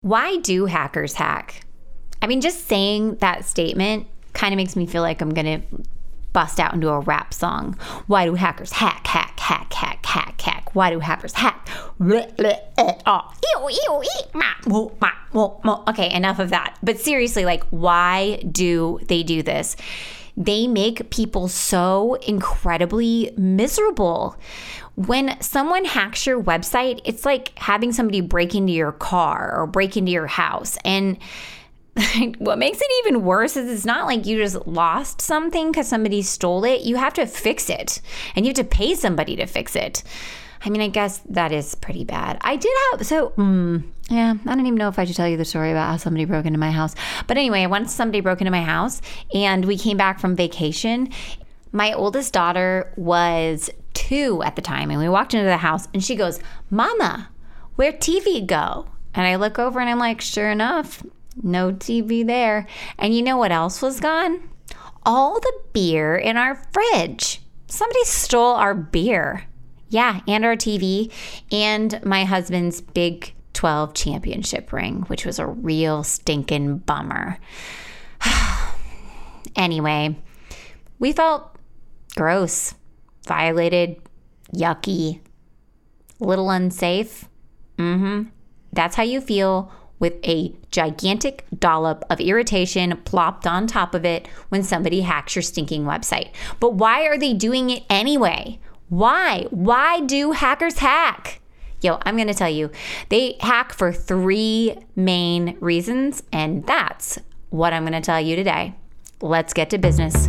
Why do hackers hack? I mean, just saying that statement kind of makes me feel like I'm going to bust out into a rap song. Why do hackers hack, hack, hack, hack, hack, hack? Why do hackers hack? Okay, enough of that. But seriously, like, why do they do this? They make people so incredibly miserable when someone hacks your website, it's like having somebody break into your car or break into your house. And what makes it even worse is it's not like you just lost something because somebody stole it. You have to fix it and you have to pay somebody to fix it. I mean, I guess that is pretty bad. I did have, so, mm, yeah, I don't even know if I should tell you the story about how somebody broke into my house. But anyway, once somebody broke into my house and we came back from vacation, my oldest daughter was two at the time, and we walked into the house, and she goes, Mama, where'd TV go? And I look over and I'm like, sure enough, no TV there. And you know what else was gone? All the beer in our fridge. Somebody stole our beer. Yeah, and our TV, and my husband's big 12 championship ring, which was a real stinking bummer. anyway, we felt gross, violated, yucky, little unsafe. Mm hmm. That's how you feel with a gigantic dollop of irritation plopped on top of it when somebody hacks your stinking website. But why are they doing it anyway? Why? Why do hackers hack? Yo, I'm going to tell you, they hack for three main reasons, and that's what I'm going to tell you today. Let's get to business.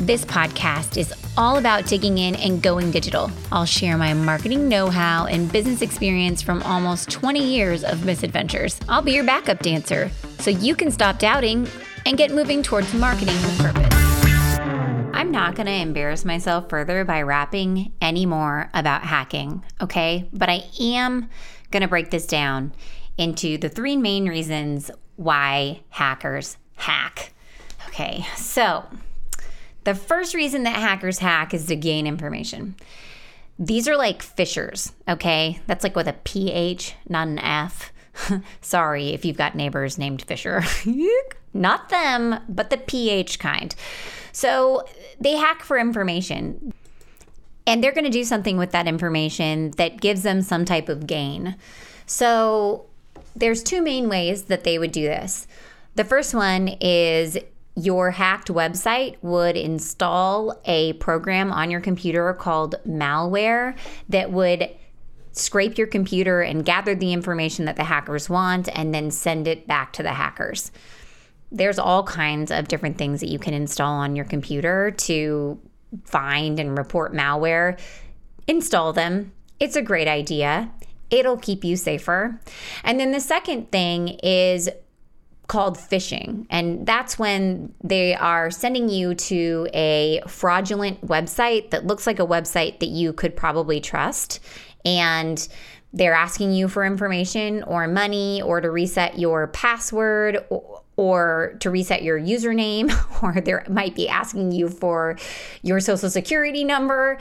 This podcast is all about digging in and going digital. I'll share my marketing know how and business experience from almost 20 years of misadventures. I'll be your backup dancer so you can stop doubting and get moving towards marketing with purpose. I'm not going to embarrass myself further by rapping anymore about hacking, okay? But I am going to break this down into the three main reasons why hackers hack. Okay, so the first reason that hackers hack is to gain information. These are like phishers, okay? That's like with a PH, not an F. Sorry if you've got neighbors named Fisher. not them, but the PH kind. So they hack for information. And they're going to do something with that information that gives them some type of gain. So there's two main ways that they would do this. The first one is your hacked website would install a program on your computer called malware that would scrape your computer and gather the information that the hackers want and then send it back to the hackers. There's all kinds of different things that you can install on your computer to find and report malware. Install them. It's a great idea. It'll keep you safer. And then the second thing is called phishing. And that's when they are sending you to a fraudulent website that looks like a website that you could probably trust. And they're asking you for information or money or to reset your password or, or to reset your username, or they might be asking you for your social security number.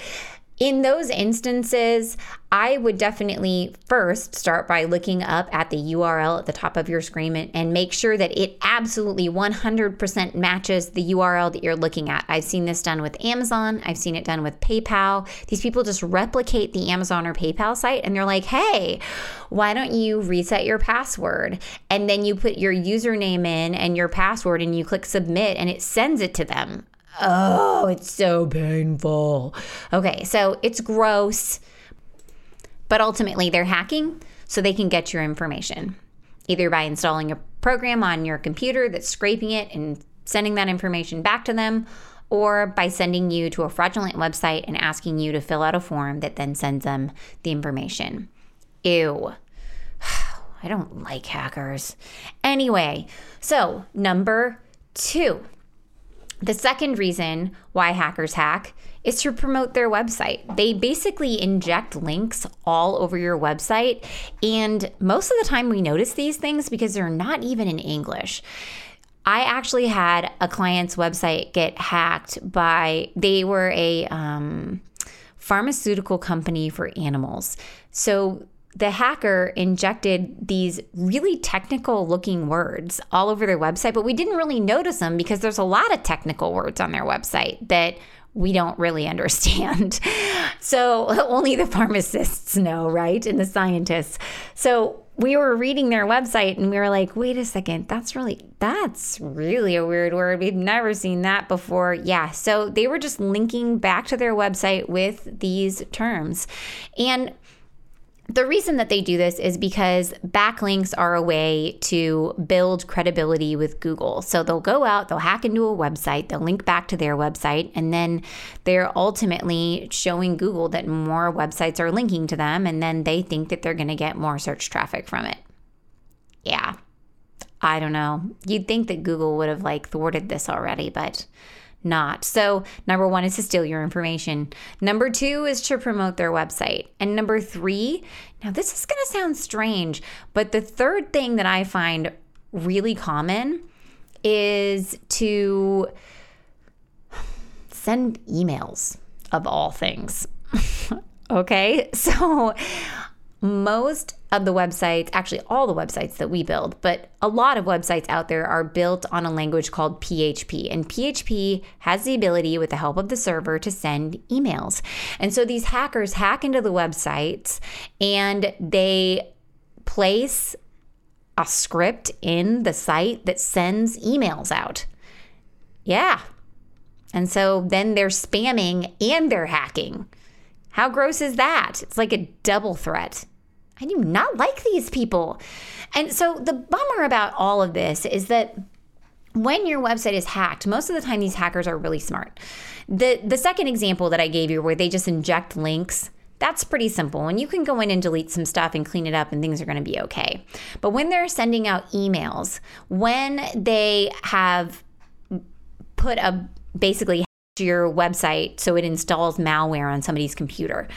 In those instances, I would definitely first start by looking up at the URL at the top of your screen and make sure that it absolutely 100% matches the URL that you're looking at. I've seen this done with Amazon, I've seen it done with PayPal. These people just replicate the Amazon or PayPal site and they're like, hey, why don't you reset your password? And then you put your username in and your password and you click submit and it sends it to them. Oh, it's so painful. Okay, so it's gross, but ultimately they're hacking so they can get your information either by installing a program on your computer that's scraping it and sending that information back to them, or by sending you to a fraudulent website and asking you to fill out a form that then sends them the information. Ew. I don't like hackers. Anyway, so number two the second reason why hackers hack is to promote their website. They basically inject links all over your website. And most of the time, we notice these things because they're not even in English. I actually had a client's website get hacked by, they were a um, pharmaceutical company for animals. So the hacker injected these really technical looking words all over their website, but we didn't really notice them because there's a lot of technical words on their website that we don't really understand. so only the pharmacists know, right? And the scientists. So we were reading their website and we were like, wait a second, that's really that's really a weird word. We've never seen that before. Yeah. So they were just linking back to their website with these terms. And the reason that they do this is because backlinks are a way to build credibility with Google. So they'll go out, they'll hack into a website, they'll link back to their website, and then they're ultimately showing Google that more websites are linking to them, and then they think that they're going to get more search traffic from it. Yeah. I don't know. You'd think that Google would have like thwarted this already, but not. So, number one is to steal your information. Number two is to promote their website. And number three, now this is going to sound strange, but the third thing that I find really common is to send emails of all things. okay. So, most of the websites, actually all the websites that we build, but a lot of websites out there are built on a language called PHP. And PHP has the ability, with the help of the server, to send emails. And so these hackers hack into the websites and they place a script in the site that sends emails out. Yeah. And so then they're spamming and they're hacking. How gross is that? It's like a double threat. I do not like these people. And so the bummer about all of this is that when your website is hacked, most of the time these hackers are really smart. The the second example that I gave you where they just inject links, that's pretty simple. And you can go in and delete some stuff and clean it up and things are going to be okay. But when they're sending out emails, when they have put a basically your website so it installs malware on somebody's computer.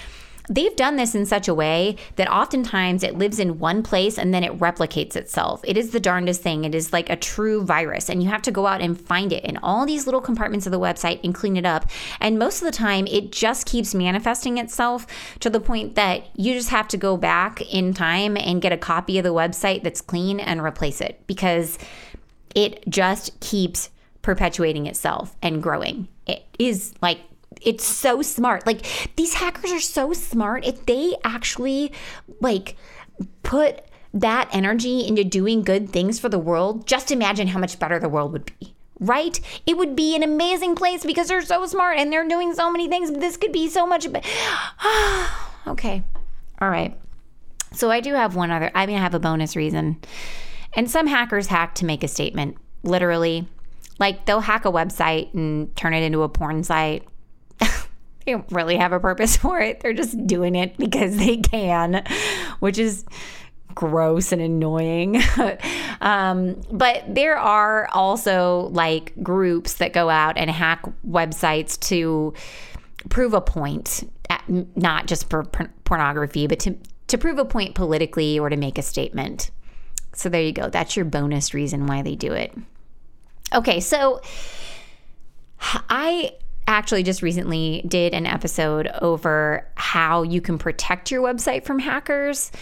They've done this in such a way that oftentimes it lives in one place and then it replicates itself. It is the darndest thing. It is like a true virus, and you have to go out and find it in all these little compartments of the website and clean it up. And most of the time, it just keeps manifesting itself to the point that you just have to go back in time and get a copy of the website that's clean and replace it because it just keeps perpetuating itself and growing. It is like it's so smart. Like these hackers are so smart. If they actually like put that energy into doing good things for the world, just imagine how much better the world would be. Right? It would be an amazing place because they're so smart and they're doing so many things. This could be so much. Okay. All right. So I do have one other. I mean, I have a bonus reason. And some hackers hack to make a statement. Literally, like they'll hack a website and turn it into a porn site. They don't really have a purpose for it. They're just doing it because they can, which is gross and annoying. um, but there are also like groups that go out and hack websites to prove a point, not just for pornography, but to, to prove a point politically or to make a statement. So there you go. That's your bonus reason why they do it. Okay, so I actually just recently did an episode over how you can protect your website from hackers.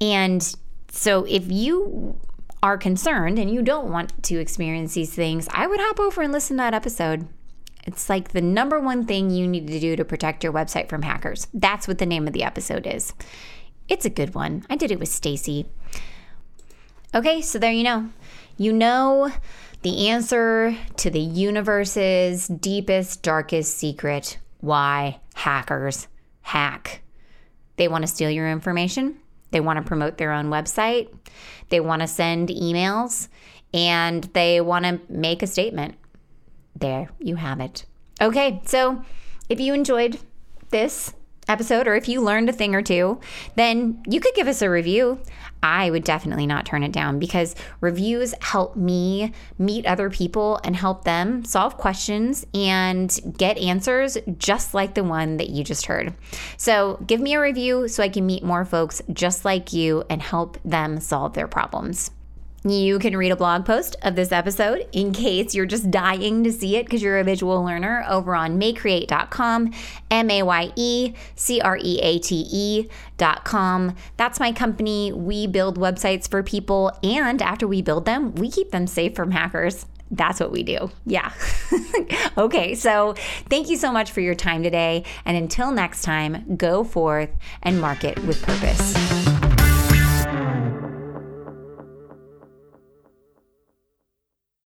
And so if you are concerned and you don't want to experience these things, I would hop over and listen to that episode. It's like the number one thing you need to do to protect your website from hackers. That's what the name of the episode is. It's a good one. I did it with Stacy. Okay, so there you know. You know the answer to the universe's deepest, darkest secret why hackers hack. They want to steal your information, they want to promote their own website, they want to send emails, and they want to make a statement. There you have it. Okay, so if you enjoyed this episode or if you learned a thing or two, then you could give us a review. I would definitely not turn it down because reviews help me meet other people and help them solve questions and get answers just like the one that you just heard. So give me a review so I can meet more folks just like you and help them solve their problems. You can read a blog post of this episode in case you're just dying to see it because you're a visual learner over on mayecreate.com, M A Y E C R E A T E.com. That's my company. We build websites for people, and after we build them, we keep them safe from hackers. That's what we do. Yeah. okay, so thank you so much for your time today. And until next time, go forth and market with purpose.